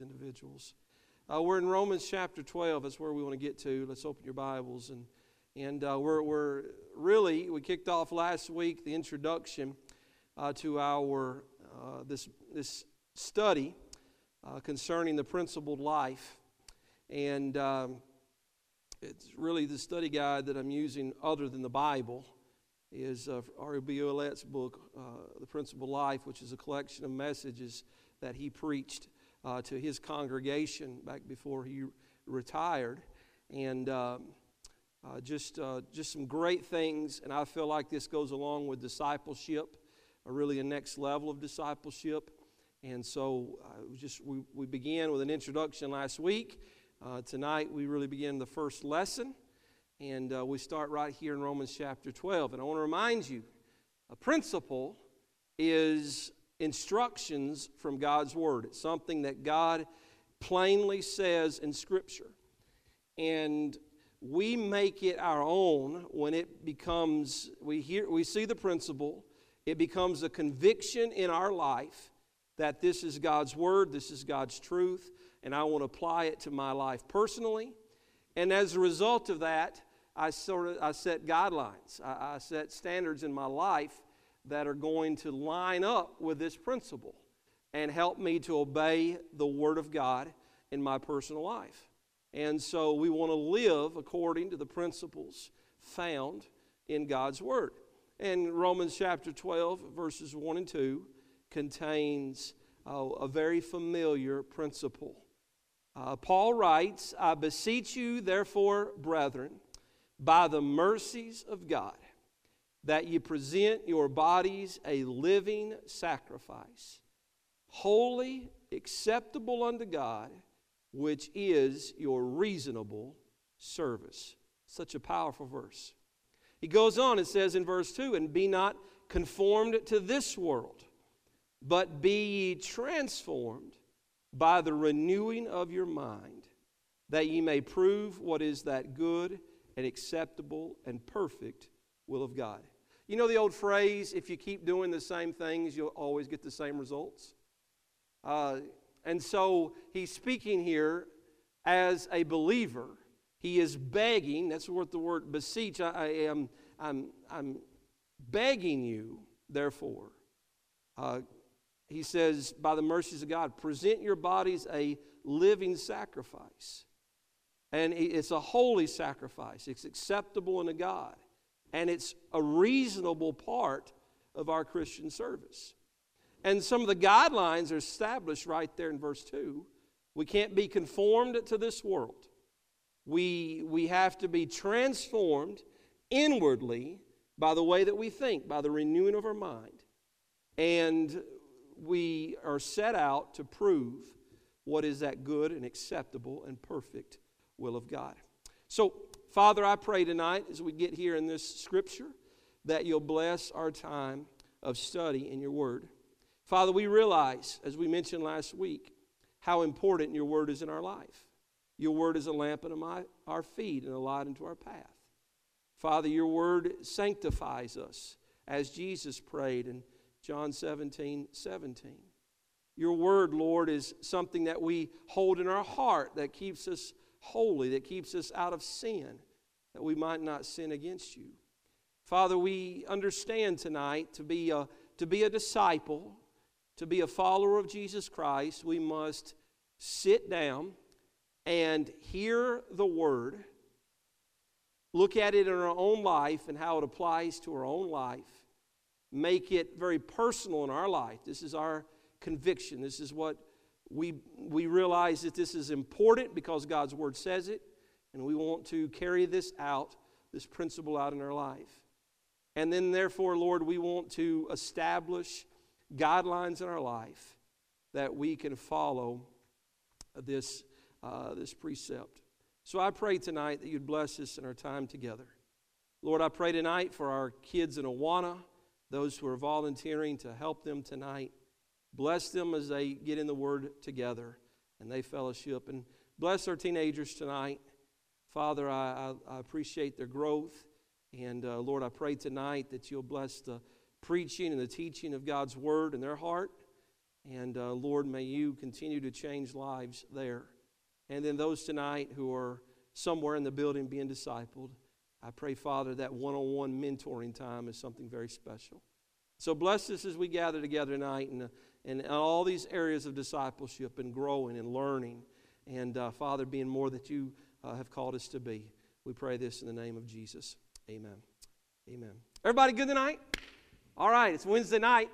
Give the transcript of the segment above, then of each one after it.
individuals. Uh, we're in Romans chapter 12. That's where we want to get to. Let's open your Bibles. And, and uh, we're, we're really, we kicked off last week the introduction uh, to our, uh, this, this study uh, concerning the principled life. And um, it's really the study guide that I'm using other than the Bible is uh, R.B. Ouellette's book, uh, The Principled Life, which is a collection of messages that he preached uh, to his congregation back before he retired. And um, uh, just, uh, just some great things. And I feel like this goes along with discipleship, really a next level of discipleship. And so uh, just we, we began with an introduction last week. Uh, tonight we really begin the first lesson. And uh, we start right here in Romans chapter 12. And I want to remind you a principle is instructions from God's Word. It's something that God plainly says in Scripture. And we make it our own when it becomes, we, hear, we see the principle, it becomes a conviction in our life that this is God's Word, this is God's truth, and I want to apply it to my life personally. And as a result of that, I sort of I set guidelines. I, I set standards in my life that are going to line up with this principle and help me to obey the Word of God in my personal life. And so we want to live according to the principles found in God's Word. And Romans chapter 12, verses 1 and 2, contains uh, a very familiar principle. Uh, Paul writes, I beseech you, therefore, brethren, by the mercies of God that you present your bodies a living sacrifice, holy, acceptable unto God, which is your reasonable service. Such a powerful verse. He goes on and says in verse 2 And be not conformed to this world, but be ye transformed by the renewing of your mind, that ye may prove what is that good and acceptable and perfect will of God. You know the old phrase, if you keep doing the same things, you'll always get the same results? Uh, and so he's speaking here as a believer. He is begging, that's what the word beseech, I, I am, I'm, I'm begging you, therefore. Uh, he says, by the mercies of God, present your bodies a living sacrifice and it's a holy sacrifice, it's acceptable unto God, and it's a reasonable part of our Christian service. And some of the guidelines are established right there in verse 2. We can't be conformed to this world. We, we have to be transformed inwardly by the way that we think, by the renewing of our mind. And we are set out to prove what is that good and acceptable and perfect will of God. So, Father, I pray tonight as we get here in this scripture that you'll bless our time of study in your word. Father, we realize, as we mentioned last week, how important your word is in our life. Your word is a lamp unto our feet and a light unto our path. Father, your word sanctifies us, as Jesus prayed in John 17 17. Your word, Lord, is something that we hold in our heart that keeps us holy, that keeps us out of sin, that we might not sin against you. Father, we understand tonight to be a, to be a disciple, to be a follower of Jesus Christ, we must sit down and hear the word, look at it in our own life and how it applies to our own life, make it very personal in our life. This is our conviction. This is what we, we realize that this is important because God's Word says it, and we want to carry this out, this principle out in our life. And then, therefore, Lord, we want to establish guidelines in our life that we can follow this, uh, this precept. So I pray tonight that you'd bless us in our time together. Lord, I pray tonight for our kids in Awana, those who are volunteering to help them tonight. Bless them as they get in the Word together and they fellowship. And bless our teenagers tonight. Father, I, I, I appreciate their growth. And uh, Lord, I pray tonight that you'll bless the preaching and the teaching of God's Word in their heart. And uh, Lord, may you continue to change lives there. And then those tonight who are somewhere in the building being discipled, I pray, Father, that one on one mentoring time is something very special. So bless us as we gather together tonight and, and all these areas of discipleship and growing and learning. And uh, Father, being more that you uh, have called us to be. We pray this in the name of Jesus. Amen. Amen. Everybody good tonight? All right, it's Wednesday night.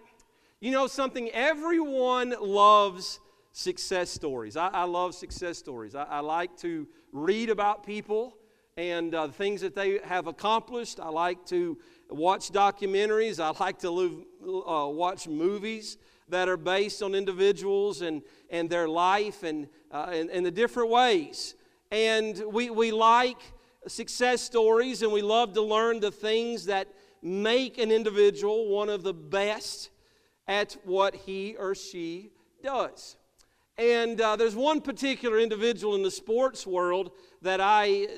You know something? Everyone loves success stories. I, I love success stories. I, I, like to read about people and uh, things that they have accomplished. I like to watch documentaries. I like to live, uh, watch movies that are based on individuals and, and their life and, uh, and, and the different ways. And we, we like success stories and we love to learn the things that make an individual one of the best at what he or she does. And uh, there's one particular individual in the sports world that I,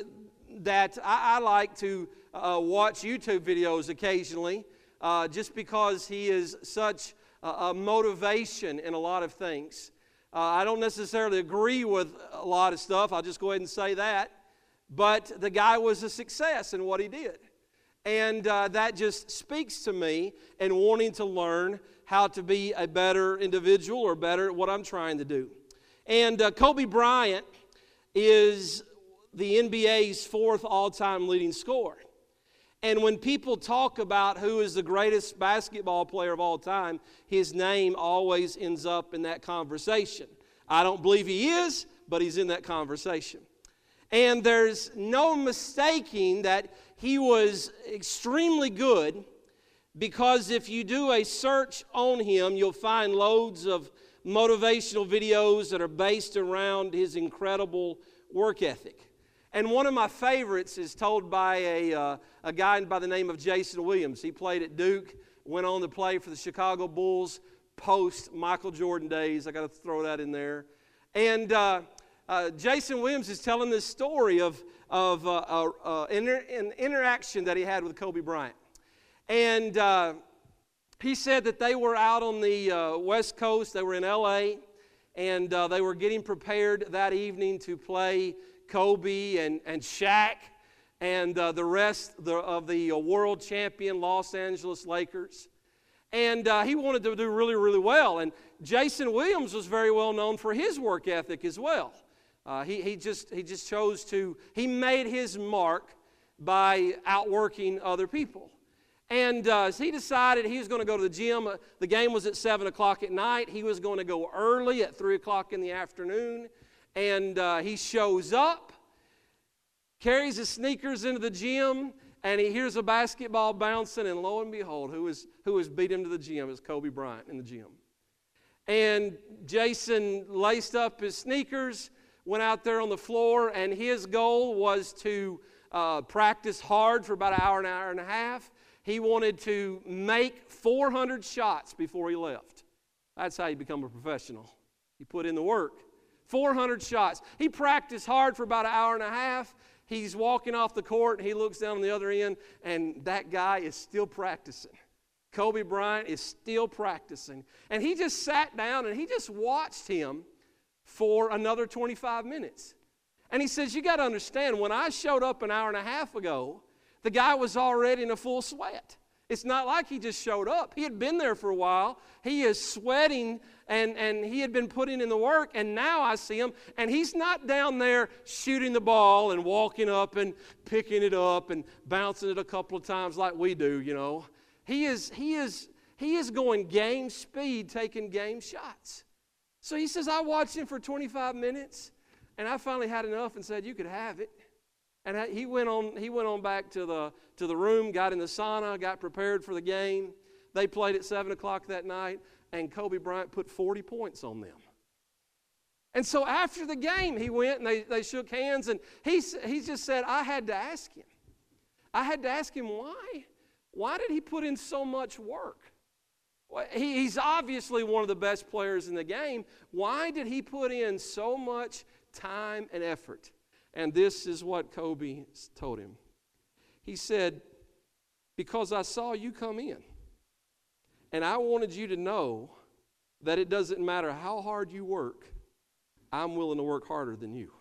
that I, I like to uh, watch YouTube videos occasionally uh, just because he is such a, a, motivation in a lot of things. Uh, I don't necessarily agree with a lot of stuff, I'll just go ahead and say that. But the guy was a success in what he did. And uh, that just speaks to me and wanting to learn how to be a better individual or better at what I'm trying to do. And uh, Kobe Bryant is the NBA's fourth all time leading scorer. And when people talk about who is the greatest basketball player of all time, his name always ends up in that conversation. I don't believe he is, but he's in that conversation. And there's no mistaking that he was extremely good because if you do a search on him, you'll find loads of motivational videos that are based around his incredible work ethic. And one of my favorites is told by a, uh, a guy by the name of Jason Williams. He played at Duke, went on to play for the Chicago Bulls post Michael Jordan days. I got to throw that in there. And uh, uh, Jason Williams is telling this story of, of uh, uh, uh, inter- an interaction that he had with Kobe Bryant. And he said that they were out on the West Coast, they were in LA, and they were getting prepared that evening to play Kobe and, and Shaq and the rest of the world champion Los Angeles Lakers. And he wanted to do really, really well. And Jason Williams was very well known for his work ethic as well. Uh, he, he, just, he just chose to, he made his mark by outworking other people. And uh, he decided he was going to go to the gym. Uh, the game was at 7 o'clock at night. He was going to go early at 3 o'clock in the afternoon. And uh, he shows up, carries his sneakers into the gym, and he hears a basketball bouncing. And lo and behold, who was, who was beat him to the gym is Kobe Bryant in the gym. And Jason laced up his sneakers went out there on the floor, and his goal was to uh, practice hard for about an hour, an hour and a half. He wanted to make 400 shots before he left. That's how you become a professional. You put in the work. 400 shots. He practiced hard for about an hour and a half. He's walking off the court, and he looks down on the other end, and that guy is still practicing. Kobe Bryant is still practicing. And he just sat down and he just watched him for another 25 minutes. And he says, You got to understand, when I showed up an hour and a half ago, the guy was already in a full sweat. It's not like he just showed up. He had been there for a while. He is sweating and, and he had been putting in the work. And now I see him, and he's not down there shooting the ball and walking up and picking it up and bouncing it a couple of times like we do, you know. He is, he is, he is going game speed, taking game shots. So he says, I watched him for 25 minutes, and I finally had enough and said, You could have it. And he went on, he went on back to the, to the room, got in the sauna, got prepared for the game. They played at 7 o'clock that night, and Kobe Bryant put 40 points on them. And so after the game, he went and they, they shook hands, and he, he just said, I had to ask him. I had to ask him why. Why did he put in so much work? He's obviously one of the best players in the game. Why did he put in so much time and effort? And this is what Kobe told him. He said, Because I saw you come in, and I wanted you to know that it doesn't matter how hard you work, I'm willing to work harder than you.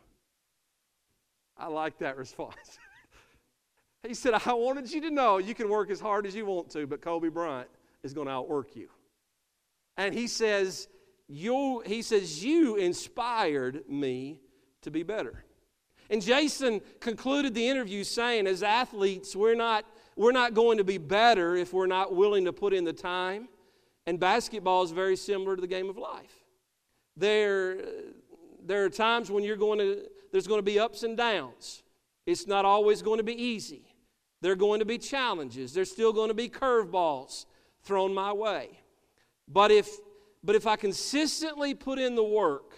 I like that response. he said, I wanted you to know you can work as hard as you want to, but Kobe Bryant is going to outwork you. And he says, you, he says, You inspired me to be better. And Jason concluded the interview saying, as athletes, we're not, we're not going to be better if we're not willing to put in the time. And basketball is very similar to the game of life. There, there are times when you're going to, there's going to be ups and downs. It's not always going to be easy. There are going to be challenges. There's still going to be curveballs thrown my way. But if, but if I consistently put in the work,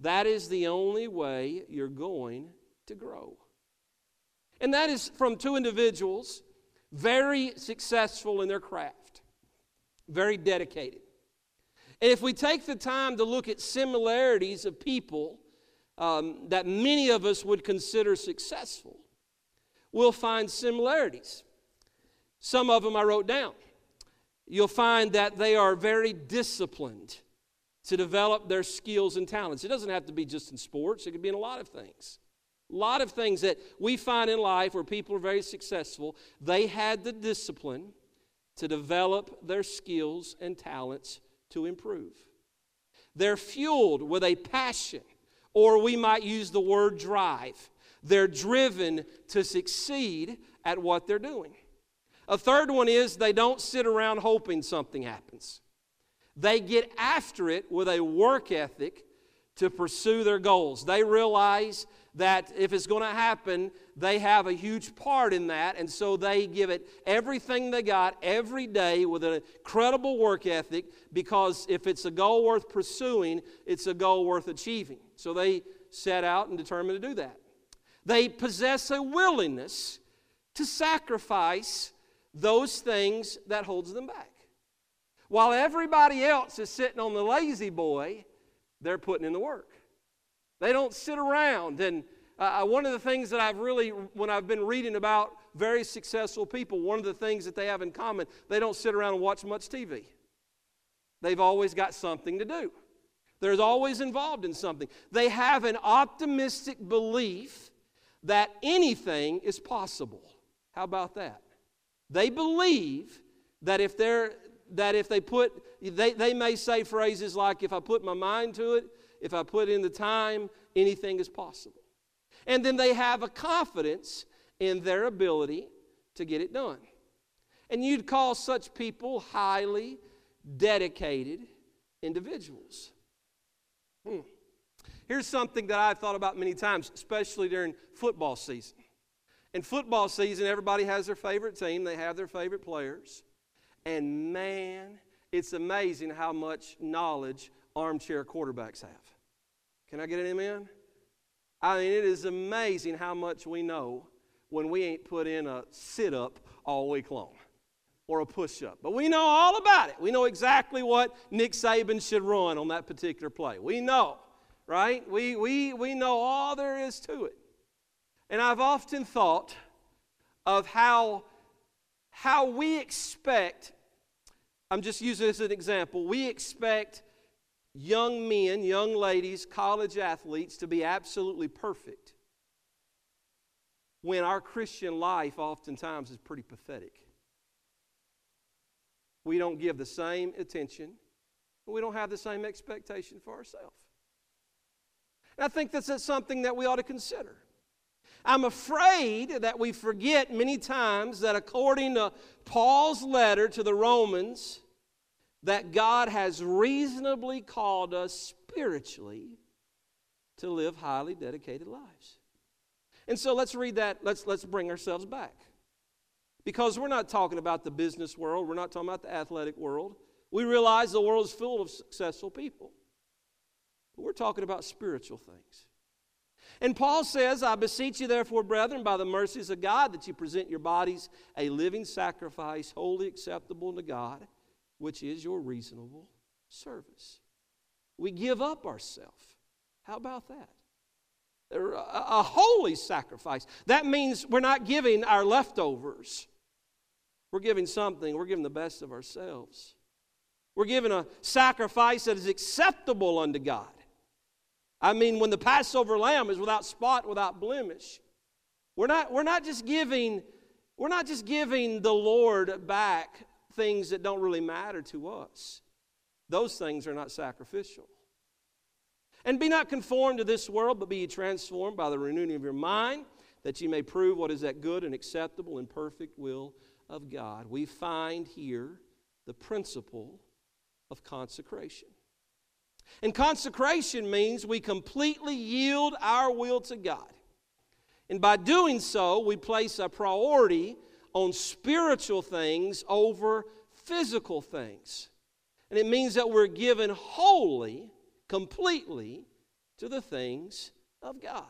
that is the only way you're going to grow. And that is from two individuals very successful in their craft, very dedicated. And if we take the time to look at similarities of people um, that many of us would consider successful, we'll find similarities. Some of them I wrote down. You'll find that they are very disciplined to develop their skills and talents. It doesn't have to be just in sports, it could be in a lot of things. A lot of things that we find in life where people are very successful, they had the discipline to develop their skills and talents to improve. They're fueled with a passion, or we might use the word drive. They're driven to succeed at what they're doing. A third one is they don't sit around hoping something happens. They get after it with a work ethic to pursue their goals. They realize that if it's going to happen, they have a huge part in that, and so they give it everything they got every day with an incredible work ethic because if it's a goal worth pursuing, it's a goal worth achieving. So they set out and determined to do that. They possess a willingness to sacrifice those things that holds them back. While everybody else is sitting on the lazy boy, they're putting in the work. They don't sit around. And uh, uh, one of the things that I've really, when I've been reading about very successful people, one of the things that they have in common, they don't sit around and watch much TV. They've always got something to do. They're always involved in something. They have an optimistic belief that anything is possible. How about that? They believe that if they're that if they put they, they may say phrases like if I put my mind to it, if I put in the time, anything is possible. And then they have a confidence in their ability to get it done. And you'd call such people highly dedicated individuals. Hmm. Here's something that I've thought about many times, especially during football season. In football season, everybody has their favorite team, they have their favorite players. And man, it's amazing how much knowledge armchair quarterbacks have. Can I get an amen? I mean, it is amazing how much we know when we ain't put in a sit up all week long or a push up. But we know all about it. We know exactly what Nick Saban should run on that particular play. We know, right? We, we, we know all there is to it. And I've often thought of how, how we expect, I'm just using this as an example, we expect young men, young ladies, college athletes to be absolutely perfect when our Christian life oftentimes is pretty pathetic. We don't give the same attention, we don't have the same expectation for ourselves. And I think that's something that we ought to consider. I'm afraid that we forget many times that according to Paul's letter to the Romans, that God has reasonably called us spiritually to live highly dedicated lives. And so let's read that, let's, let's bring ourselves back. Because we're not talking about the business world, we're not talking about the athletic world. We realize the world is full of successful people. But we're talking about spiritual things. And Paul says, I beseech you, therefore, brethren, by the mercies of God, that you present your bodies a living sacrifice, wholly acceptable to God which is your reasonable service. We give up ourselves. How about that? A, holy sacrifice. That means we're not giving our leftovers. We're giving something, we're giving the best of ourselves We're giving a sacrifice that is acceptable unto God. I mean, when the Passover lamb is without spot, without blemish, we're not, we're not just giving, we're not just giving the Lord back things that don't really matter to us. Those things are not sacrificial. And be not conformed to this world, but be ye transformed by the renewing of your mind, that you may prove what is that good and acceptable and perfect will of God. We find here the principle of consecration. And consecration means we completely yield our will to God. And by doing so, we place a priority on spiritual things over physical things. And it means that we're given wholly, completely to the things of God.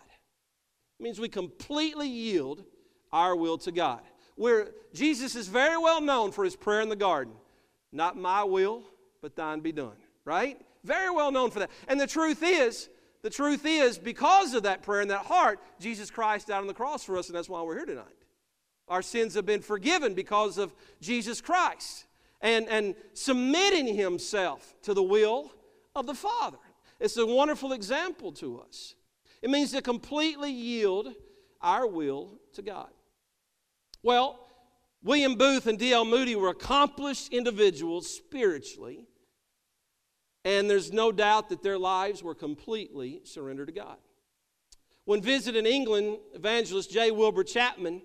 It means we completely yield our will to God. Where Jesus is very well known for his prayer in the garden. Not my will, but thine be done. Right? Very well known for that. And the truth is, the truth is, because of that prayer and that heart, Jesus Christ died on the cross for us, and that's why we're here tonight. Our sins have been forgiven because of Jesus Christ and, and submitting himself to the will of the Father. It's a wonderful example to us. It means to completely yield our will to God. Well, William Booth and D.L. Moody were accomplished individuals spiritually and there's no doubt that their lives were completely surrendered to God. When visiting England, evangelist J. Wilbur Chapman,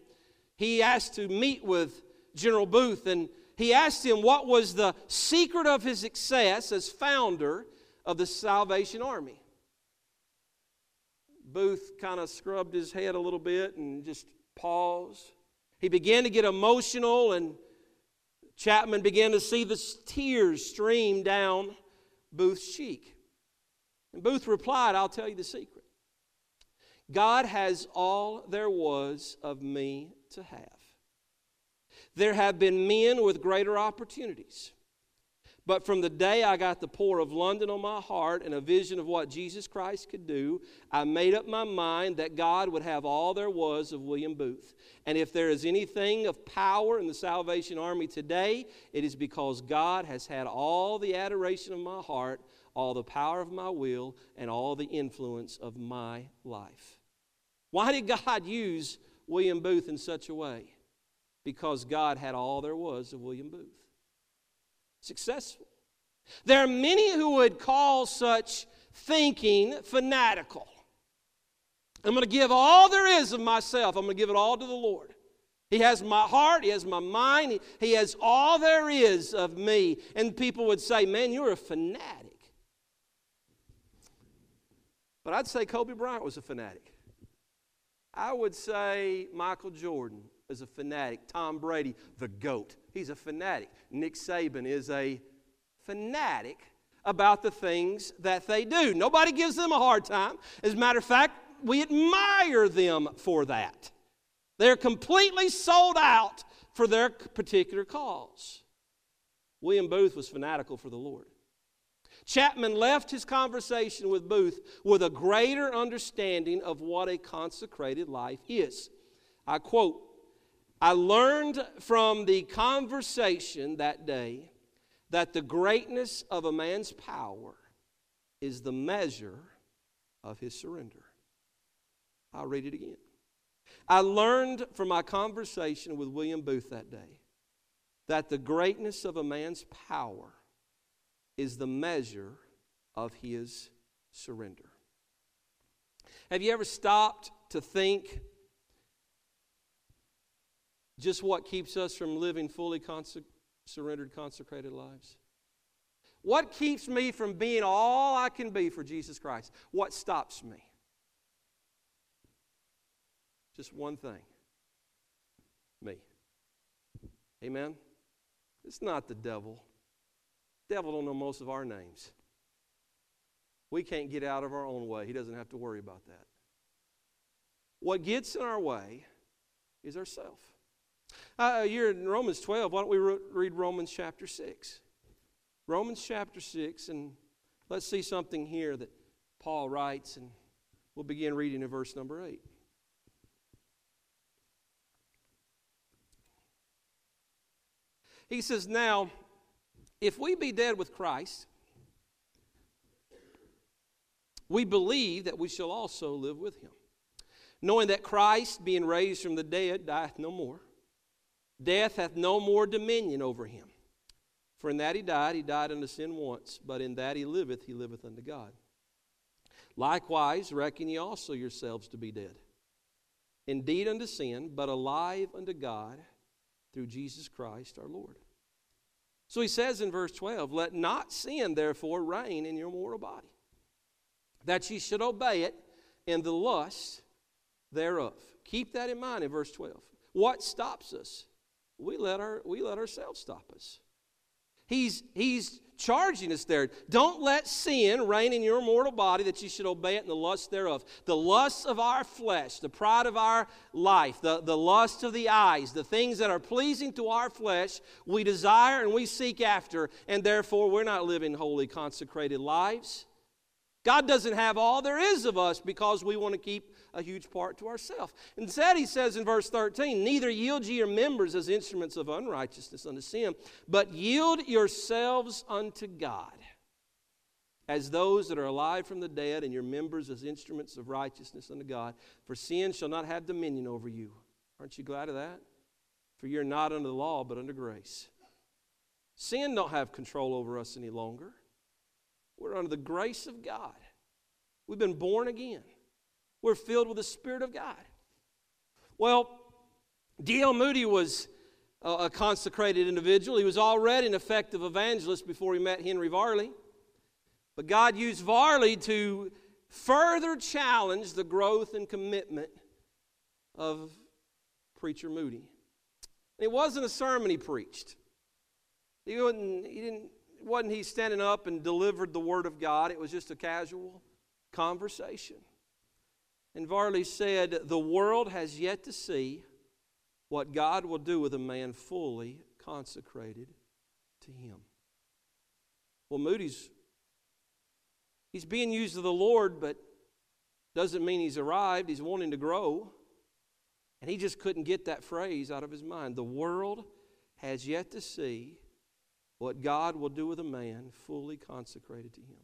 he asked to meet with General Booth, and he asked him what was the secret of his success as founder of the Salvation Army. Booth kind of scrubbed his head a little bit and just paused. He began to get emotional, and Chapman began to see the tears stream down Booth's cheek. And Booth replied, I'll tell you the secret. God has all there was of me to have. There have been men with greater opportunities. But from the day I got the poor of London on my heart and a vision of what Jesus Christ could do, I made up my mind that God would have all there was of William Booth. And if there is anything of power in the Salvation Army today, it is because God has had all the adoration of my heart, all the power of my will, and all the influence of my life. Why did God use William Booth in such a way? Because God had all there was of William Booth successful. There are many who would call such thinking fanatical. I'm going to give all there is of myself, I'm going to give it all to the Lord. He has my heart, He has my mind, He, he has all there is of me. And people would say, Man, you're a fanatic. But I'd say Kobe Bryant was a fanatic. I would say Michael Jordan is a fanatic. Tom Brady, the GOAT, he's a fanatic. Nick Saban is a fanatic about the things that they do. Nobody gives them a hard time. As a matter of fact, we admire them for that. They're completely sold out for their particular cause. William Booth was fanatical for the Lord. Chapman left his conversation with Booth with a greater understanding of what a consecrated life is. I quote I learned from the conversation that day that the greatness of a man's power is the measure of his surrender. I'll read it again. I learned from my conversation with William Booth that day that the greatness of a man's power is the measure of his surrender. Have you ever stopped to think just what keeps us from living fully conse- surrendered, consecrated lives? What keeps me from being all I can be for Jesus Christ? What stops me? Just one thing me. Amen? It's not the devil. The devil don't know most of our names. We can't get out of our own way. He doesn't have to worry about that. What gets in our way is ourself. Uh, you're in Romans 12. Why don't we re- read Romans chapter 6? Romans chapter 6, and let's see something here that Paul writes, and we'll begin reading in verse number 8. He says, Now, If we be dead with Christ, we believe that we shall also live with him. Knowing that Christ, being raised from the dead, dieth no more. Death hath no more dominion over him. For in that he died, he died unto sin once, but in that he liveth, he liveth unto God. Likewise, reckon ye also yourselves to be dead. Indeed unto sin, but alive unto God through Jesus Christ our Lord. So he says in verse 12, Let not sin therefore reign in your mortal body, that ye should obey it in the lust thereof. Keep that in mind in verse 12. What stops us? We let, our, we let ourselves stop us. He's, he's charging us there. Don't let sin reign in your mortal body that you should obey it in the lust thereof. The lust of our flesh, the pride of our life, the, the lust of the eyes, the things that are pleasing to our flesh, we desire and we seek after, and therefore we're not living holy, consecrated lives. God doesn't have all there is of us because we want to keep a huge part to ourselves. And Instead, he says in verse 13, Neither yield ye your members as instruments of unrighteousness unto sin, but yield yourselves unto God as those that are alive from the dead, and your members as instruments of righteousness unto God. For sin shall not have dominion over you. Aren't you glad of that? For you're not under the law, but under grace. Sin don't have control over us any longer. We're under the grace of God. We've been born again. We're filled with the Spirit of God. Well, D.L. Moody was a consecrated individual. He was already an effective evangelist before he met Henry Varley. But God used Varley to further challenge the growth and commitment of preacher Moody. It wasn't a sermon he preached. He, wasn't, he didn't wasn't he standing up and delivered the word of God. It was just a casual conversation. And Varley said, The world has yet to see what God will do with a man fully consecrated to Him. Well, Moody's, he's being used of the Lord, but doesn't mean he's arrived. He's wanting to grow. And he just couldn't get that phrase out of his mind. The world has yet to see what God will do with a man fully consecrated to Him.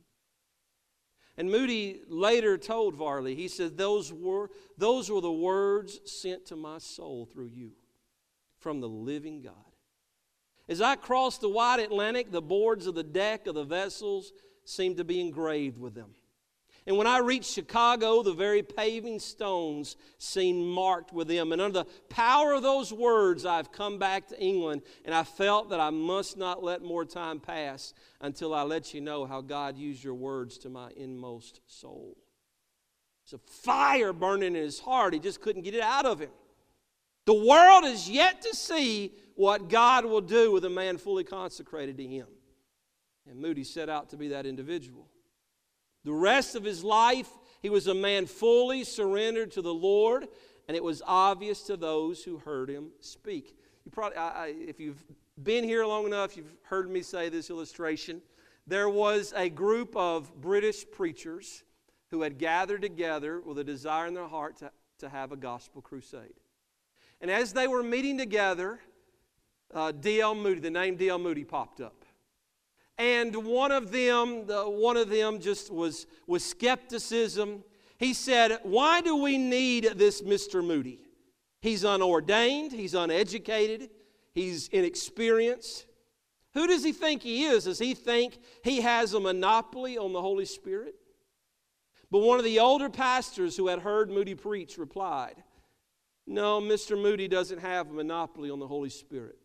And Moody later told Varley, he said, those were, those were the words sent to my soul through you from the living God. As I crossed the wide Atlantic, the boards of the deck of the vessels seemed to be engraved with them. And when I reached Chicago, the very paving stones seemed marked with them. And under the power of those words, I've come back to England, and I felt that I must not let more time pass until I let you know how God used your words to my inmost soul. It's a fire burning in his heart. He just couldn't get it out of him. The world is yet to see what God will do with a man fully consecrated to him. And Moody set out to be that individual. The rest of his life, he was a man fully surrendered to the Lord, and it was obvious to those who heard him speak. You probably, I, I, if you've been here long enough, you've heard me say this illustration. There was a group of British preachers who had gathered together with a desire in their heart to, to have a gospel crusade. And as they were meeting together, uh, D.L. Moody, the name D.L. Moody popped up and one of them, the, one of them just was, was skepticism. He said, Why do we need this Mr. Moody? He's unordained, he's uneducated, he's inexperienced. Who does he think he is? Does he think he has a monopoly on the Holy Spirit? But one of the older pastors who had heard Moody preach replied, No, Mr. Moody doesn't have a monopoly on the Holy Spirit.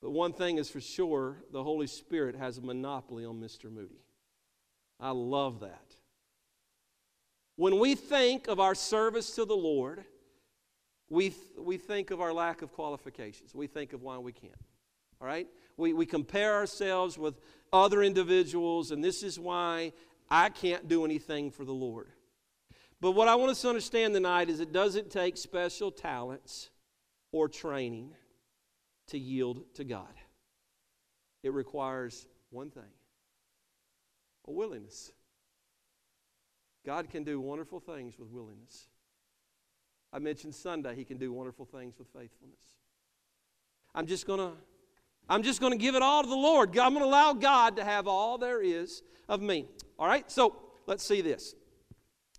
But one thing is for sure the Holy Spirit has a monopoly on Mr. Moody. I love that. When we think of our service to the Lord, we, th- we think of our lack of qualifications. We think of why we can't. All right? We, we compare ourselves with other individuals, and this is why I can't do anything for the Lord. But what I want us to understand tonight is it doesn't take special talents or training to yield to God. It requires one thing a willingness. God can do wonderful things with willingness. I mentioned Sunday, He can do wonderful things with faithfulness. I'm just going to I'm just going to give it all to the Lord. I'm going to allow God to have all there is of me. All right? So let's see this.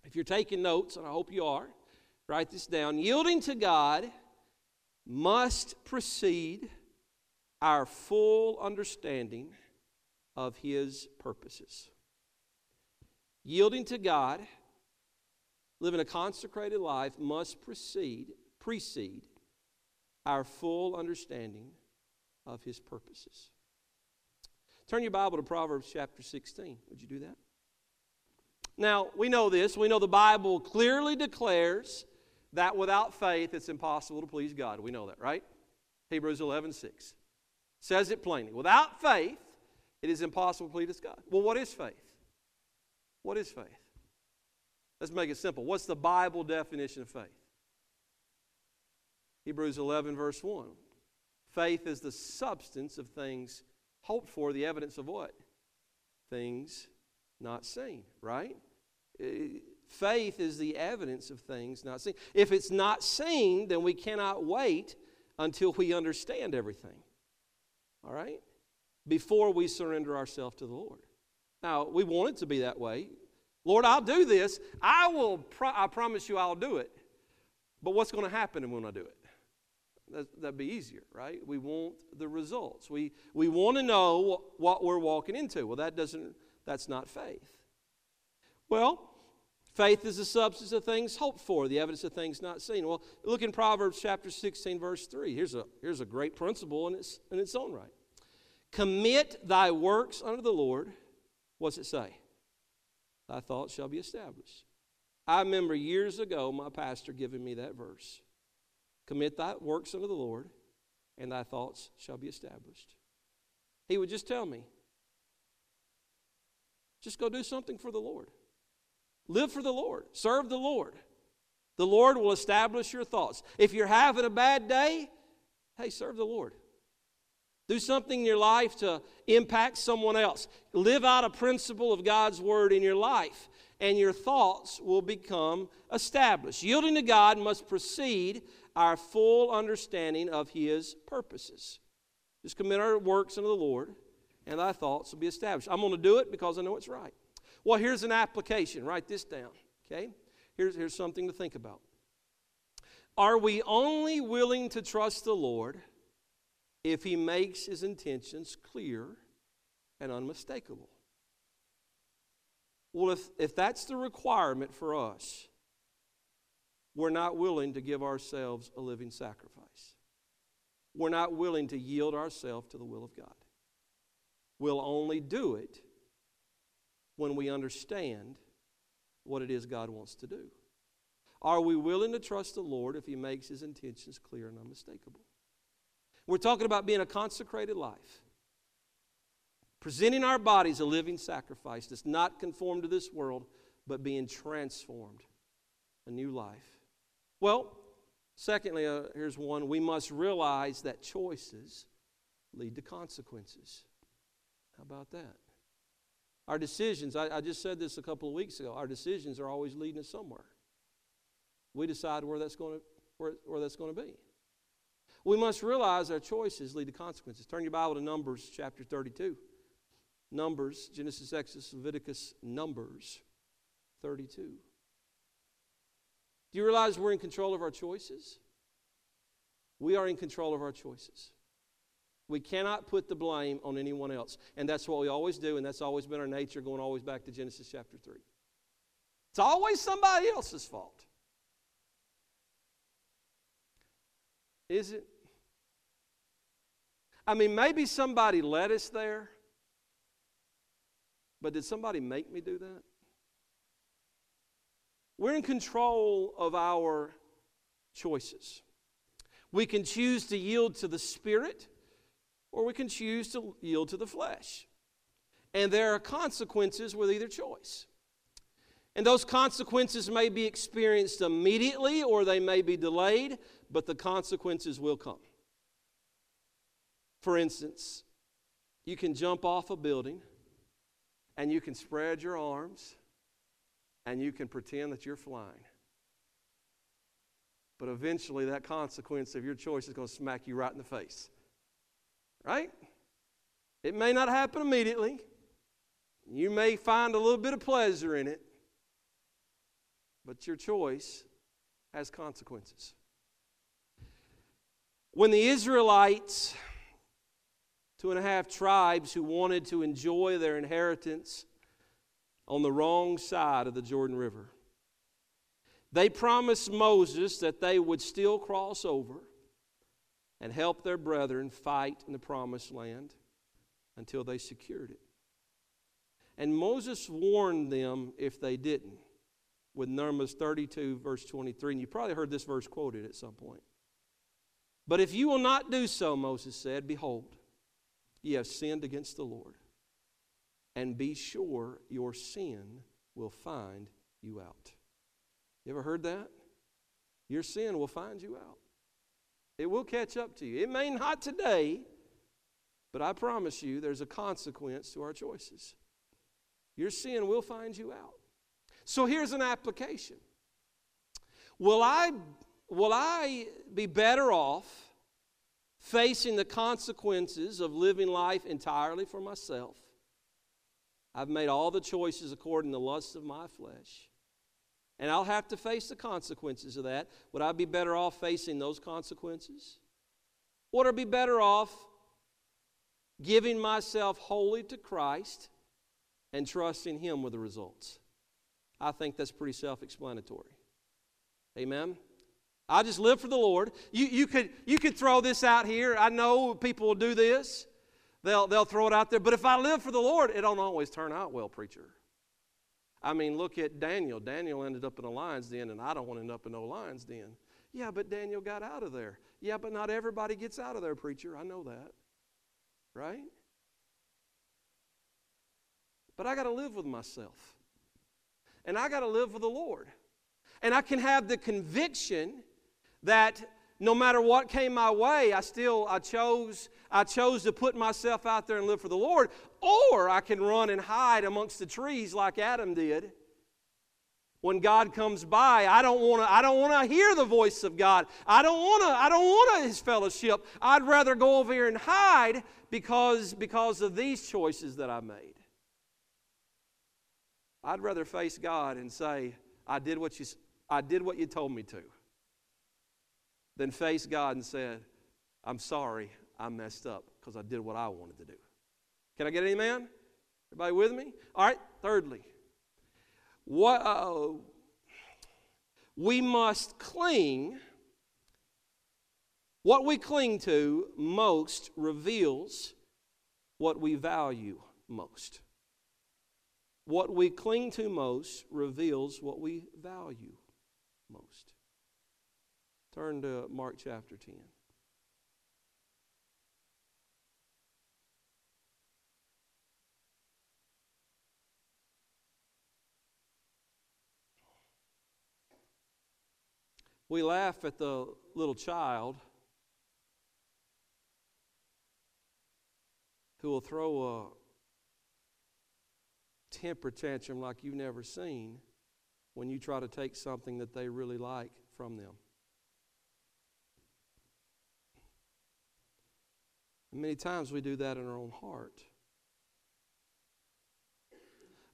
If you're taking notes, and I hope you are, write this down. Yielding to God must precede our full understanding of His purposes. Yielding to God, living a consecrated life must precede, precede our full understanding of His purposes. Turn your Bible to Proverbs chapter 16. Would you do that? Now, we know this. We know the Bible clearly declares that without faith it's impossible to please God. We know that, right? Hebrews 11 6 says it plainly. Without faith, it is impossible to please God. Well, what is faith? What is faith? Let's make it simple. What's the Bible definition of faith? Hebrews 11, verse 1. Faith is the substance of things hoped for, the evidence of what? Things not seen, right? Eh, Faith is the evidence of things not seen. If it's not seen, then we cannot wait until we understand everything. All right? Before we surrender ourselves to the Lord. Now, we want it to be that way. Lord, I'll do this. I will, pro- I promise you I'll do it. But what's going to happen when I do it? That, that'd be easier, right? We want the results. We, we want to know what we're walking into. Well, that doesn't, that's not faith. Well, faith is the substance of things hoped for, the evidence of things not seen. Well, look in Proverbs chapter 16, verse 3. Here's a, here's a great principle in its, in its own right. Commit thy works unto the Lord. What's it say? Thy thoughts shall be established. I remember years ago my pastor giving me that verse. Commit thy works unto the Lord, and thy thoughts shall be established. He would just tell me, just go do something for the Lord. Live for the Lord, serve the Lord. The Lord will establish your thoughts. If you're having a bad day, hey, serve the Lord. Do something in your life to impact someone else. Live out a principle of God's word in your life, and your thoughts will become established. Yielding to God must precede our full understanding of His purposes. Just commit our works unto the Lord, and thy thoughts will be established. I'm going to do it because I know it's right. Well, here's an application. Write this down, okay? Here's, here's something to think about. Are we only willing to trust the Lord if He makes His intentions clear and unmistakable? Well, if, if that's the requirement for us, we're not willing to give ourselves a living sacrifice. We're not willing to yield ourselves to the will of God. We'll only do it when we understand what it is God wants to do. Are we willing to trust the Lord if He makes His intentions clear and unmistakable? We're talking about being a consecrated life, presenting our bodies a living sacrifice that's not conformed to this world, but being transformed, a new life. Well, secondly, uh, here's one we must realize that choices lead to consequences. How about that? Our decisions, I, I, just said this a couple of weeks ago, our decisions are always leading us somewhere. We decide where that's going to, where, where that's going to be. We must realize our choices lead to consequences. Turn your Bible to Numbers chapter 32. Numbers, Genesis, Exodus, Leviticus, Numbers 32. Do you realize we're in control of our choices? We are in control of our choices. We cannot put the blame on anyone else. And that's what we always do, and that's always been our nature, going always back to Genesis chapter 3. It's always somebody else's fault. Is it? I mean, maybe somebody led us there, but did somebody make me do that? We're in control of our choices. We can choose to yield to the Spirit or we can choose to yield to the flesh. And there are consequences with either choice. And those consequences may be experienced immediately or they may be delayed, but the consequences will come. For instance, you can jump off a building and you can spread your arms and you can pretend that you're flying. But eventually, that consequence of your choice is going to smack you right in the face. Right? It may not happen immediately. You may find a little bit of pleasure in it, but your choice has consequences. When the Israelites, two and a half tribes who wanted to enjoy their inheritance on the wrong side of the Jordan River, they promised Moses that they would still cross over and help their brethren fight in the promised land until they secured it. And Moses warned them if they didn't, with Numbers 32, verse 23. And you probably heard this verse quoted at some point. But if you will not do so, Moses said, behold, ye have sinned against the Lord, and be sure your sin will find you out. You ever heard that? Your sin will find you out. It will catch up to you. It may not today, but I promise you there's a consequence to our choices. Your sin will find you out. So here's an application. Will I, will I be better off facing the consequences of living life entirely for myself? I've made all the choices according to the lusts of my flesh. And I'll have to face the consequences of that. Would I be better off facing those consequences? Would I be better off giving myself wholly to Christ and trusting Him with the results? I think that's pretty self explanatory. Amen? I just live for the Lord. You, you, could, you could throw this out here. I know people will do this. They'll, they'll throw it out there. But if I live for the Lord, it don't always turn out well, preacher. I mean, look at Daniel. Daniel ended up in a lion's den, and I don't want to end up in no lion's den. Yeah, but Daniel got out of there. Yeah, but not everybody gets out of there, preacher. I know that. Right? But I got to live with myself. And I got to live with the Lord. And I can have the conviction that no matter what came my way, I still I chose I chose to put myself out there and live for the Lord, or I can run and hide amongst the trees like Adam did. When God comes by, I don't want to I don't want to hear the voice of God. I don't want to I don't want his fellowship. I'd rather go over here and hide because because of these choices that I made. I'd rather face God and say, I did what you I did what you told me to than face God and said, I'm sorry, I messed up because I did what I wanted to do. Can I get an amen? Everybody with me? All right, thirdly, what, uh, we must cling. What we cling to most reveals what we value most. What we cling to most reveals what we value most. Turn to Mark chapter 10. We laugh at the little child who will throw a temper tantrum like you've never seen when you try to take something that they really like from them. Many times we do that in our own heart.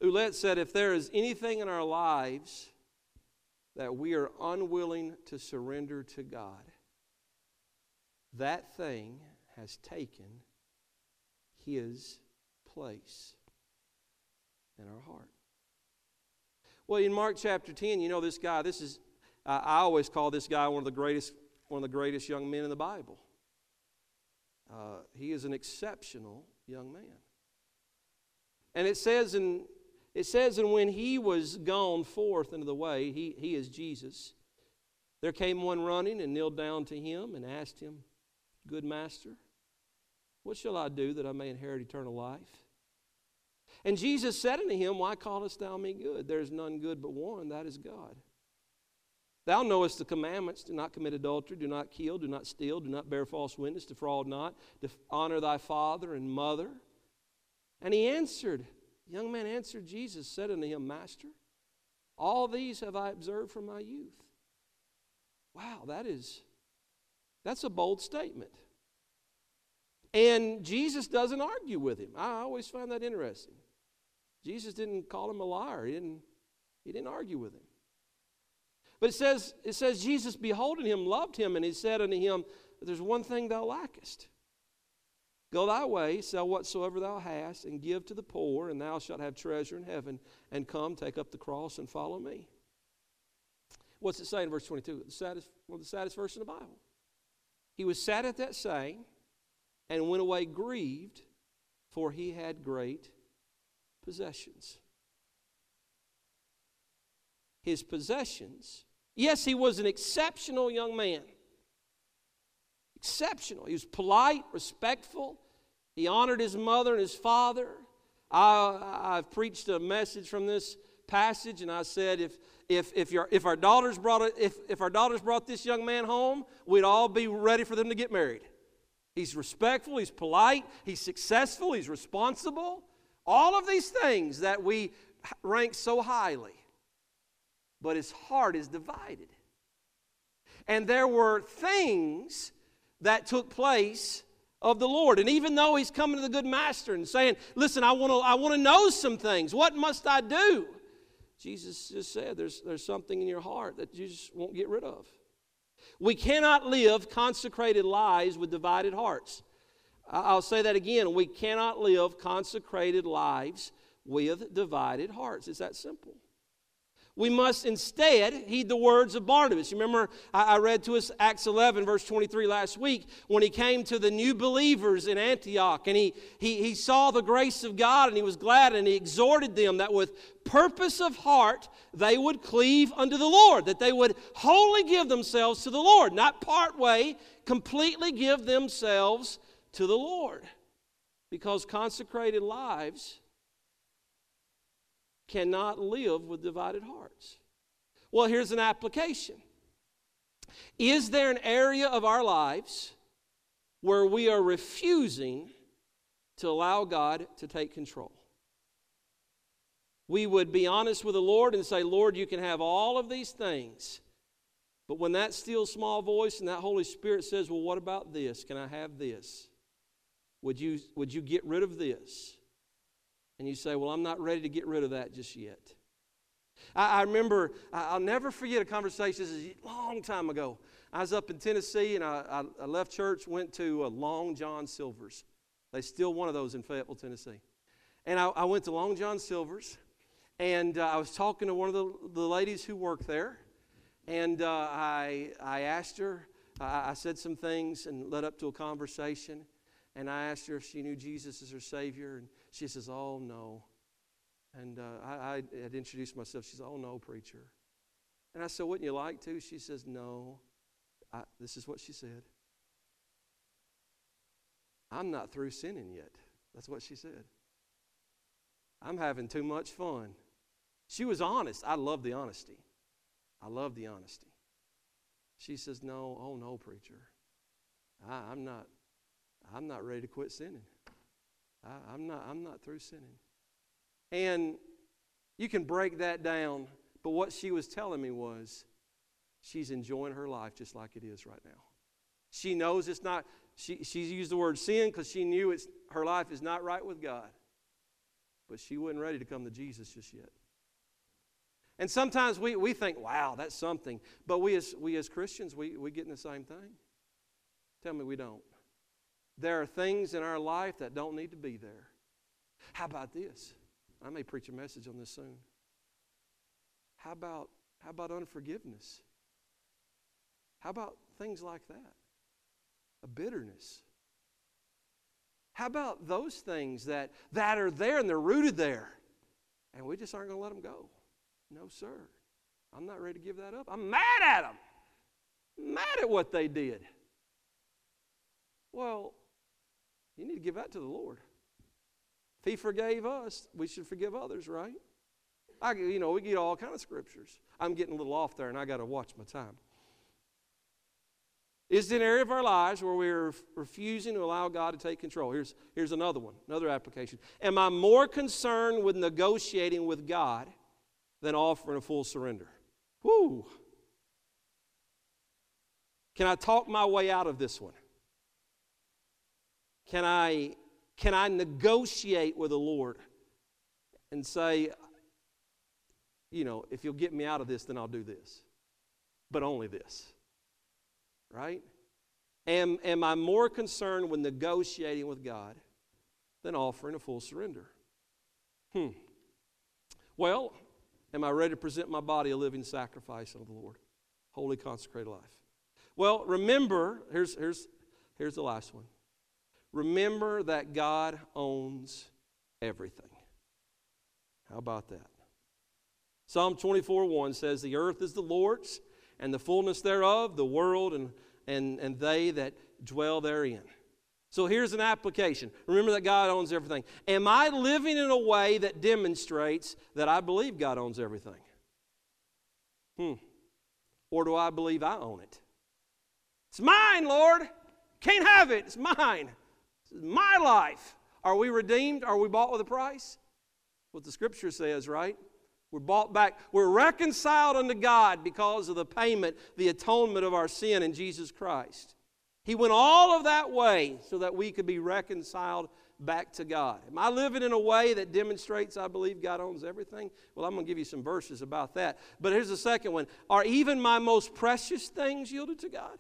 Ouellette said if there is anything in our lives that we are unwilling to surrender to God, that thing has taken His place in our heart. Well, in Mark chapter 10, you know this guy, this is, I always call this guy one of the greatest, one of the greatest young men in the Bible. Uh, he is an exceptional young man. And it says in it says, and when he was gone forth into the way, he, he is Jesus, there came one running and kneeled down to him and asked him, Good master, what shall I do that I may inherit eternal life? And Jesus said unto him, Why callest thou me good? There is none good but one, that is God. Thou knowest the commandments do not commit adultery, do not kill, do not steal, do not bear false witness, defraud not, honor thy father and mother. And he answered, young man answered Jesus, said unto him, Master, all these have I observed from my youth. Wow, that is, that's a bold statement. And Jesus doesn't argue with him. I always find that interesting. Jesus didn't call him a liar. He didn't, he didn't argue with him. But it says, it says, Jesus beholding him loved him, and he said unto him, There's one thing thou lackest. Go thy way, sell whatsoever thou hast, and give to the poor, and thou shalt have treasure in heaven. And come, take up the cross, and follow me. What's it say in verse 22? The saddest, one of the saddest verse in the Bible. He was sad at that saying, and went away grieved, for he had great possessions. His possessions. Yes, he was an exceptional young man. Exceptional. He was polite, respectful. He honored his mother and his father. I, I've preached a message from this passage, and I said, if, if, if, your, if, our daughters brought if, if our daughters brought this young man home, we'd all be ready for them to get married. He's respectful, he's polite, he's successful, he's responsible. All of these things that we rank so highly. But his heart is divided. And there were things that took place of the Lord. And even though he's coming to the good master and saying, Listen, I want to I want to know some things. What must I do? Jesus just said, there's, there's something in your heart that you just won't get rid of. We cannot live consecrated lives with divided hearts. I'll say that again. We cannot live consecrated lives with divided hearts. It's that simple. We must instead heed the words of Barnabas. You remember, I read to us Acts 11, verse 23 last week, when he came to the new believers in Antioch and he, he, he saw the grace of God and he was glad and he exhorted them that with purpose of heart they would cleave unto the Lord, that they would wholly give themselves to the Lord, not part way, completely give themselves to the Lord. Because consecrated lives cannot live with divided hearts. Well, here's an application Is there an area of our lives where we are refusing to allow God to take control? We would be honest with the Lord and say, Lord, you can have all of these things. But when that still small voice and that Holy Spirit says, Well, what about this? Can I have this? Would you, would you get rid of this? And you say, Well, I'm not ready to get rid of that just yet. I, I remember, I, will never forget a conversation, this is a long time ago. I was up in Tennessee and I, I, I left church, went to uh, Long John Silver's. They still one of those in Fayetteville, Tennessee. And I, I went to Long John Silver's and uh, I was talking to one of the, the ladies who worked there. And uh, I, I asked her, I, I said some things and led up to a conversation. And I asked her if she knew Jesus as her Savior. And she says, Oh, no. And uh, I, had introduced myself. She says, Oh, no, preacher. And I said, Wouldn't you like to? She says, No. I, this is what she said. I'm not through sinning yet. That's what she said. I'm having too much fun. She was honest. I love the honesty. I love the honesty. She says, No, oh no, preacher. I, I'm not I'm not ready to quit sinning. I, I'm, not, I'm not through sinning. And you can break that down, but what she was telling me was she's enjoying her life just like it is right now. She knows it's not, she, she used the word sin because she knew it's, her life is not right with God. But she wasn't ready to come to Jesus just yet. And sometimes we, we think, wow, that's something. But we as, we as Christians, we, we get in the same thing. Tell me we don't. There are things in our life that don't need to be there. How about this? I may preach a message on this soon. How about, how about unforgiveness? How about things like that? A bitterness. How about those things that, that are there and they're rooted there? And we just aren't going to let them go. No, sir. I'm not ready to give that up. I'm mad at them. Mad at what they did. Well, you need to give that to the Lord. If He forgave us, we should forgive others, right? I, you know, we get all kind of scriptures. I'm getting a little off there, and I got to watch my time. Is it an area of our lives where we're refusing to allow God to take control? Here's, here's another one, another application. Am I more concerned with negotiating with God than offering a full surrender? Whoo! Can I talk my way out of this one? Can I, can I negotiate with the Lord and say, you know, if you'll get me out of this, then I'll do this, but only this? Right? Am, am I more concerned with negotiating with God than offering a full surrender? Hmm. Well, am I ready to present my body a living sacrifice unto the Lord? Holy consecrated life. Well, remember, here's, here's, here's the last one. Remember that God owns everything. How about that? Psalm 24 1 says, The earth is the Lord's, and the fullness thereof, the world and, and, and they that dwell therein. So here's an application. Remember that God owns everything. Am I living in a way that demonstrates that I believe God owns everything? Hmm. Or do I believe I own it? It's mine, Lord. Can't have it. It's mine. My life. Are we redeemed? Are we bought with a price? What the scripture says, right? We're bought back. We're reconciled unto God because of the payment, the atonement of our sin in Jesus Christ. He went all of that way so that we could be reconciled back to God. Am I living in a way that demonstrates I believe God owns everything? Well, I'm going to give you some verses about that. But here's the second one Are even my most precious things yielded to God?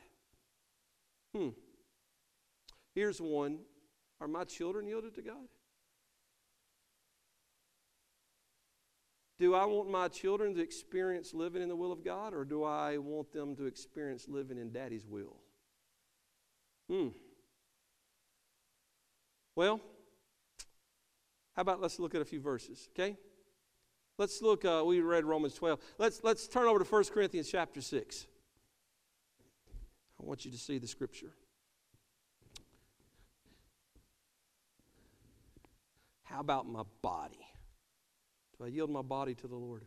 Hmm. Here's one Are my children yielded to God? Do I want my children to experience living in the will of God, or do I want them to experience living in Daddy's will? Hmm. Well, how about let's look at a few verses, okay? Let's look, uh, we read Romans 12. Let's, let's turn over to 1 Corinthians chapter 6. I want you to see the scripture. How about my body? Do I yield my body to the Lord?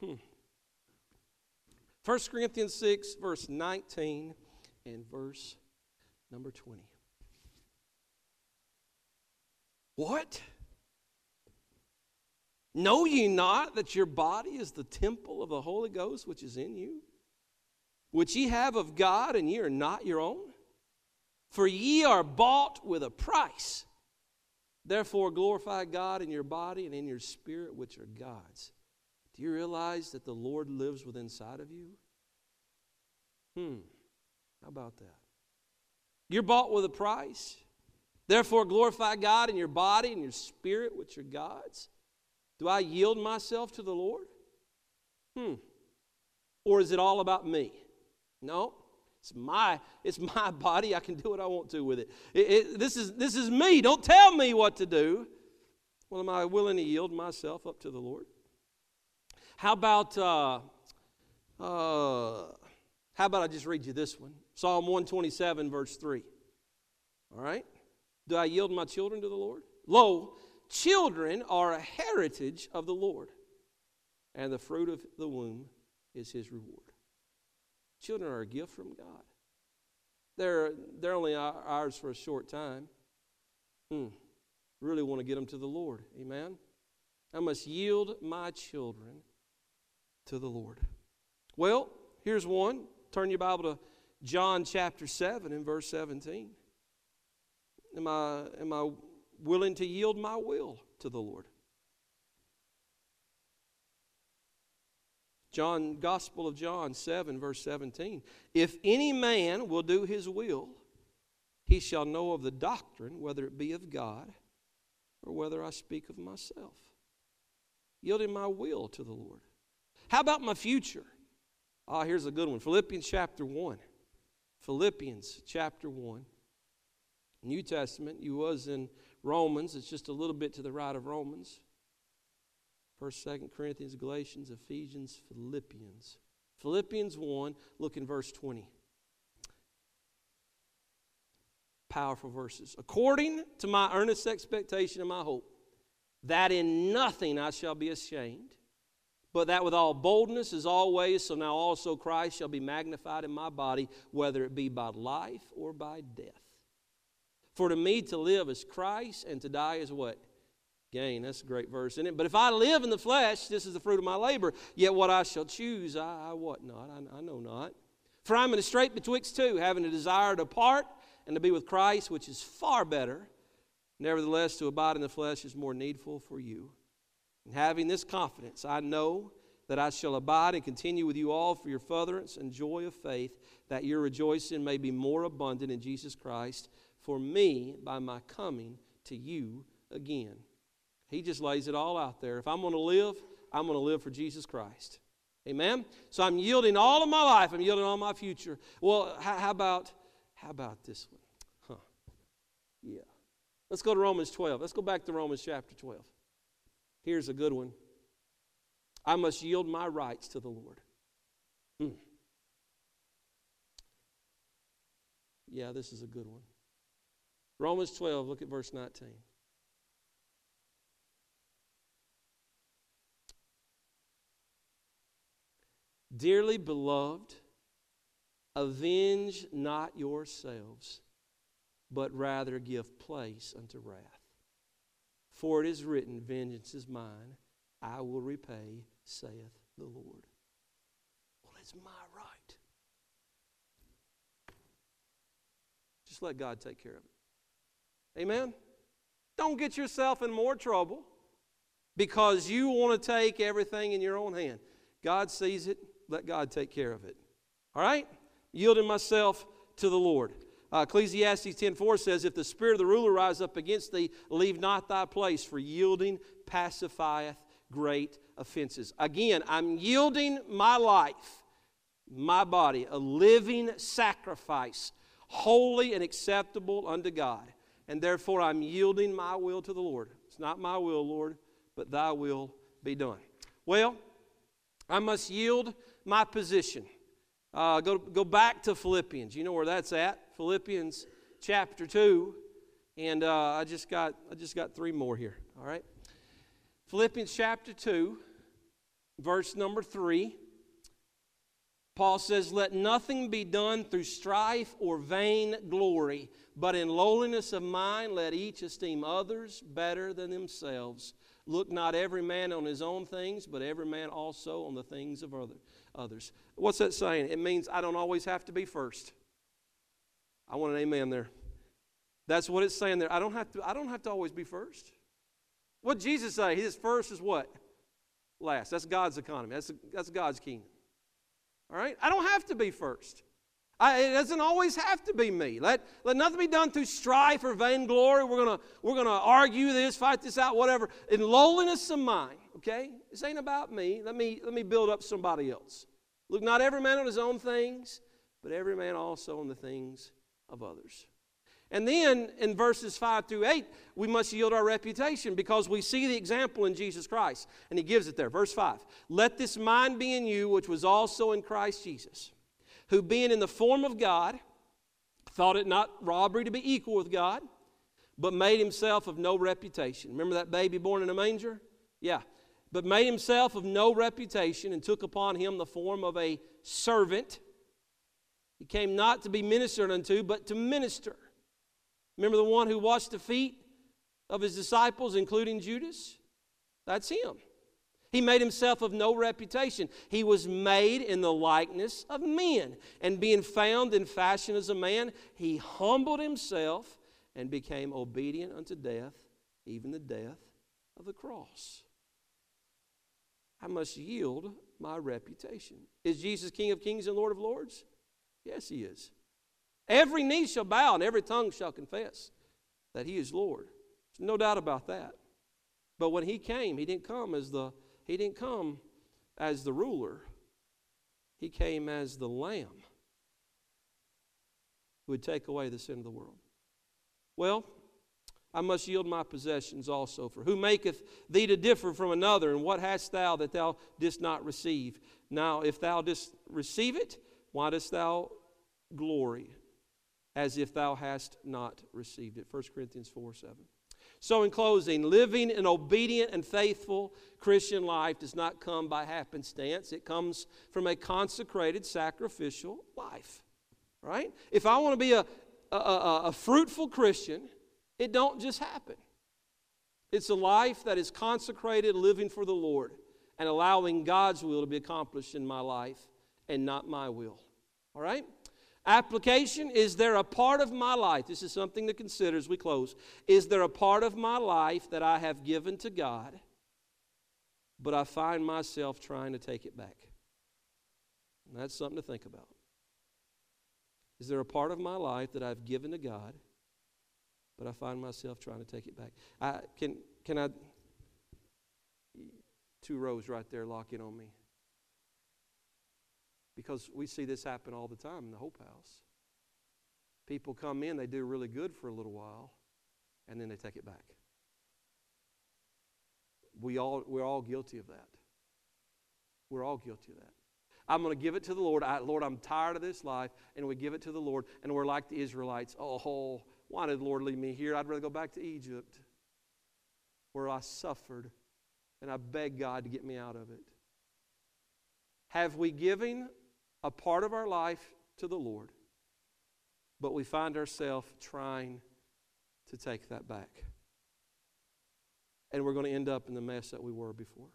Hmm. 1 Corinthians 6, verse 19 and verse number 20. What? Know ye not that your body is the temple of the Holy Ghost which is in you, which ye have of God, and ye are not your own? For ye are bought with a price. Therefore, glorify God in your body and in your spirit, which are God's. Do you realize that the Lord lives within inside of you? Hmm. How about that? You're bought with a price. Therefore, glorify God in your body and your spirit, which are God's. Do I yield myself to the Lord? Hmm. Or is it all about me? No. It's my, it's my body. I can do what I want to with it. it, it this, is, this is me. Don't tell me what to do. Well, am I willing to yield myself up to the Lord? How about, uh, uh, how about I just read you this one? Psalm 127, verse 3. All right? Do I yield my children to the Lord? Lo, children are a heritage of the Lord, and the fruit of the womb is his reward. Children are a gift from God. They're, they're only ours for a short time. Hmm. Really want to get them to the Lord. Amen? I must yield my children to the Lord. Well, here's one. Turn your Bible to John chapter 7 and verse 17. Am I, am I willing to yield my will to the Lord? John, Gospel of John 7, verse 17. If any man will do his will, he shall know of the doctrine, whether it be of God or whether I speak of myself. Yielding my will to the Lord. How about my future? Ah, oh, here's a good one Philippians chapter 1. Philippians chapter 1. New Testament, you was in Romans, it's just a little bit to the right of Romans. First, Second Corinthians, Galatians, Ephesians, Philippians. Philippians 1, look in verse 20. Powerful verses. According to my earnest expectation and my hope, that in nothing I shall be ashamed, but that with all boldness as always, so now also Christ shall be magnified in my body, whether it be by life or by death. For to me to live is Christ, and to die is what? Gain. That's a great verse, isn't it? But if I live in the flesh, this is the fruit of my labor. Yet what I shall choose, I, I what not? I, I know not. For I'm in a strait betwixt two, having a desire to part and to be with Christ, which is far better. Nevertheless, to abide in the flesh is more needful for you. And having this confidence, I know that I shall abide and continue with you all for your furtherance and joy of faith, that your rejoicing may be more abundant in Jesus Christ for me by my coming to you again. He just lays it all out there. If I'm going to live, I'm going to live for Jesus Christ. Amen. So I'm yielding all of my life. I'm yielding all my future. Well, how, how about how about this one? Huh. Yeah. Let's go to Romans 12. Let's go back to Romans chapter 12. Here's a good one. I must yield my rights to the Lord. Hmm. Yeah, this is a good one. Romans 12, look at verse 19. Dearly beloved, avenge not yourselves, but rather give place unto wrath. For it is written, Vengeance is mine, I will repay, saith the Lord. Well, it's my right. Just let God take care of it. Amen? Don't get yourself in more trouble because you want to take everything in your own hand. God sees it, let God take care of it. All right? Yielding myself to the Lord. Uh, Ecclesiastes 10.4 says, If the spirit of the ruler rise up against thee, leave not thy place, for yielding pacifieth great offenses. Again, I'm yielding my life, my body, a living sacrifice, holy and acceptable unto God. And therefore, I'm yielding my will to the Lord. It's not my will, Lord, but thy will be done. Well, I must yield my position. Uh, go, go back to Philippians. You know where that's at? Philippians chapter 2. And uh, I, just got, I just got three more here. All right? Philippians chapter 2, verse number 3. Paul says, Let nothing be done through strife or vain glory, but in lowliness of mind let each esteem others better than themselves. Look not every man on his own things, but every man also on the things of other, others. What's that saying? It means I don't always have to be first. I want an amen there. That's what it's saying there. I don't have to, I don't have to always be first. What Jesus say? His first is what? Last. That's God's economy. That's, that's God's kingdom. All right? I don't have to be first. I, it doesn't always have to be me. Let, let nothing be done through strife or vainglory. We're going we're gonna argue this, fight this out, whatever. In lowliness of mind, okay? This ain't about me. Let me, let me build up somebody else. Look, not every man on his own things, but every man also on the things of others. And then in verses 5 through 8, we must yield our reputation because we see the example in Jesus Christ. And he gives it there. Verse 5 Let this mind be in you, which was also in Christ Jesus who being in the form of God, thought it not robbery to be equal with God, but made himself of no reputation. Remember that baby born in a manger? Yeah. But made himself of no reputation and took upon him the form of a servant. He came not to be ministered unto, but to minister. Remember the one who washed the feet of his disciples, including Judas? That's him. He made himself of no reputation. He was made in the likeness of men. And being found in fashion as a man, he humbled himself and became obedient unto death, even the death of the cross. I must yield my reputation. Is Jesus King of kings and Lord of lords? Yes, he is. Every knee shall bow and every tongue shall confess that he is Lord. There's no doubt about that. But when he came, he didn't come as the he didn't come as the ruler, he came as the lamb who would take away the sin of the world. Well, I must yield my possessions also. For who maketh thee to differ from another? And what hast thou that thou didst not receive? Now, if thou didst receive it, why dost thou glory as if thou hast not received it? 1 Corinthians 4 7. So, in closing, living an obedient and faithful Christian life does not come by happenstance. It comes from a consecrated, sacrificial life. Right? If I want to be a, a, a, a fruitful Christian, it don't just happen. It's a life that is consecrated, living for the Lord, and allowing God's will to be accomplished in my life and not my will. All right? Application Is there a part of my life? This is something to consider as we close. Is there a part of my life that I have given to God, but I find myself trying to take it back? And that's something to think about. Is there a part of my life that I've given to God, but I find myself trying to take it back? I, can, can I? Two rows right there lock in on me. Because we see this happen all the time in the Hope House. People come in, they do really good for a little while, and then they take it back. We all, we're all guilty of that. We're all guilty of that. I'm going to give it to the Lord. I, Lord, I'm tired of this life. And we give it to the Lord. And we're like the Israelites. Oh, why did the Lord leave me here? I'd rather go back to Egypt where I suffered and I begged God to get me out of it. Have we given a part of our life to the Lord, but we find ourselves trying to take that back? And we're going to end up in the mess that we were before.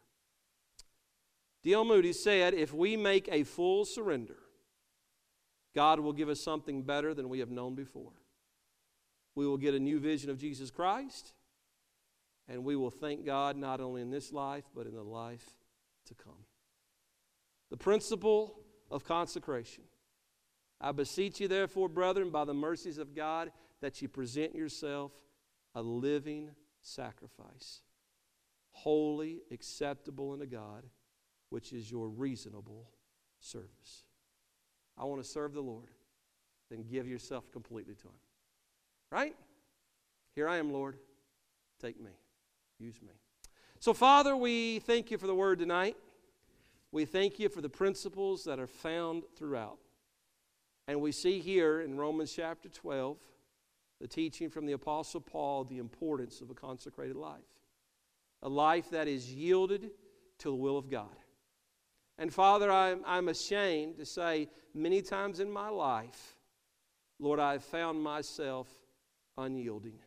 D.L. Moody said, If we make a full surrender, God will give us something better than we have known before. We will get a new vision of Jesus Christ, and we will thank God not only in this life, but in the life to come. The principle of consecration. I beseech you, therefore, brethren, by the mercies of God, that you present yourself a living sacrifice, holy, acceptable unto God which is your reasonable service. I want to serve the Lord. Then give yourself completely to Him. Right? Here I am, Lord. Take me. Use me. So, Father, we thank you for the word tonight. We thank you for the principles that are found throughout. And we see here in Romans chapter 12 the teaching from the Apostle Paul the importance of a consecrated life, a life that is yielded to the will of God. And Father, I'm, I'm ashamed to say many times in my life, Lord, I've found myself unyielding.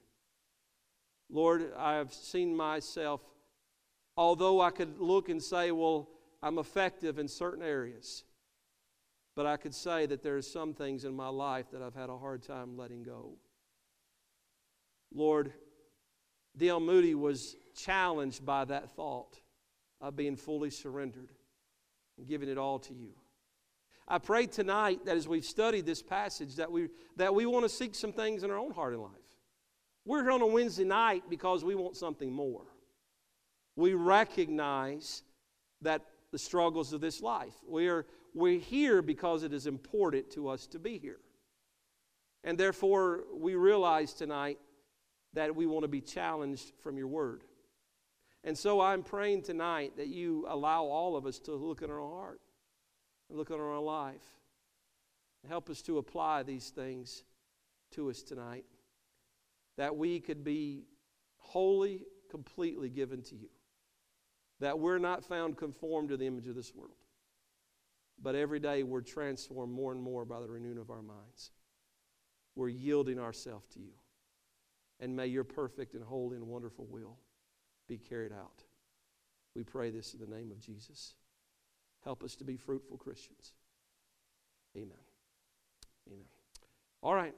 Lord, I've seen myself, although I could look and say, well, I'm effective in certain areas, but I could say that there are some things in my life that I've had a hard time letting go. Lord, D.L. Moody was challenged by that thought of being fully surrendered and giving it all to you. I pray tonight that as we've studied this passage that we, that we want to seek some things in our own heart and life. We're here on a Wednesday night because we want something more. We recognize that the struggles of this life. We are, we're here because it is important to us to be here. And therefore, we realize tonight that we want to be challenged from your word. And so I'm praying tonight that you allow all of us to look in our heart look on our life. Help us to apply these things to us tonight. That we could be wholly, completely given to you. That we're not found conformed to the image of this world. But every day we're transformed more and more by the renewing of our minds. We're yielding ourselves to you. And may your perfect and holy and wonderful will be carried out. We pray this in the name of Jesus. Help us to be fruitful Christians. Amen. Amen. All right.